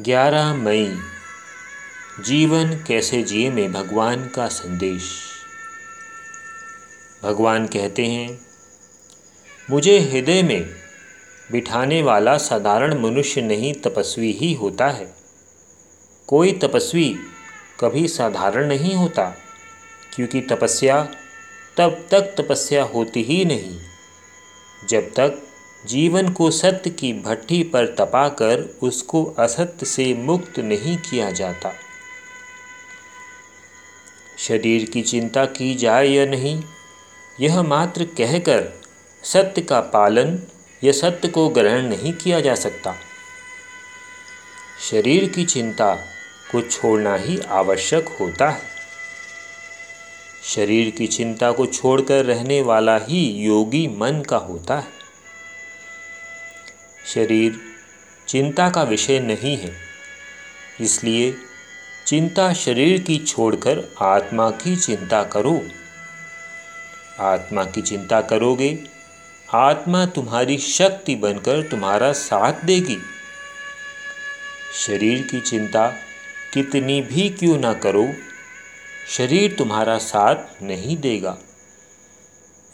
ग्यारह मई। जीवन कैसे जिए में भगवान का संदेश। भगवान कहते हैं, मुझे हृदय में बिठाने वाला साधारण मनुष्य नहीं तपस्वी ही होता है। कोई तपस्वी कभी साधारण नहीं होता, क्योंकि तपस्या तब तक तपस्या होती ही नहीं। जब तक जीवन को सत्य की भट्टी पर तपाकर उसको असत्य से मुक्त नहीं किया जाता। शरीर की चिंता की जाए या नहीं, यह मात्र कहकर सत्य का पालन या सत्य को ग्रहण नहीं किया जा सकता। शरीर की चिंता को छोड़ना ही आवश्यक होता है। शरीर की चिंता को छोड़कर रहने वाला ही योगी मन का होता है। शरीर चिंता का विषय नहीं है। इसलिए चिंता शरीर की छोड़कर आत्मा की चिंता करो। आत्मा की चिंता करोगे, आत्मा तुम्हारी शक्ति बनकर तुम्हारा साथ देगी। शरीर की चिंता कितनी भी क्यों ना करो, शरीर तुम्हारा साथ नहीं देगा।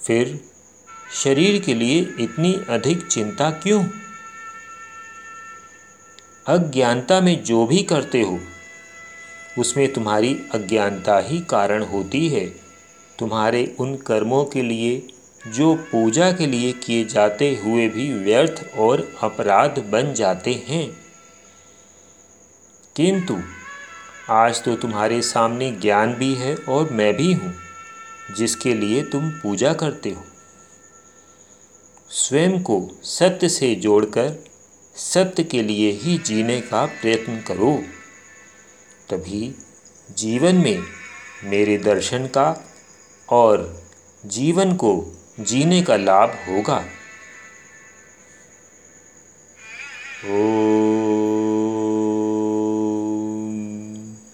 फिर शरीर के लिए इतनी अधिक चिंता क्यों? अज्ञानता में जो भी करते हो, उसमें तुम्हारी अज्ञानता ही कारण होती है। तुम्हारे उन कर्मों के लिए, जो पूजा के लिए किए जाते हुए भी व्यर्थ और अपराध बन जाते हैं। किंतु, आज तो तुम्हारे सामने ज्ञान भी है और मैं भी हूँ, जिसके लिए तुम पूजा करते हो। स्वयं को सत्य से जोड़कर सत्य के लिए ही जीने का प्रयत्न करो। तभी जीवन में मेरे दर्शन का और जीवन को जीने का लाभ होगा। ओ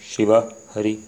शिवा, हरि।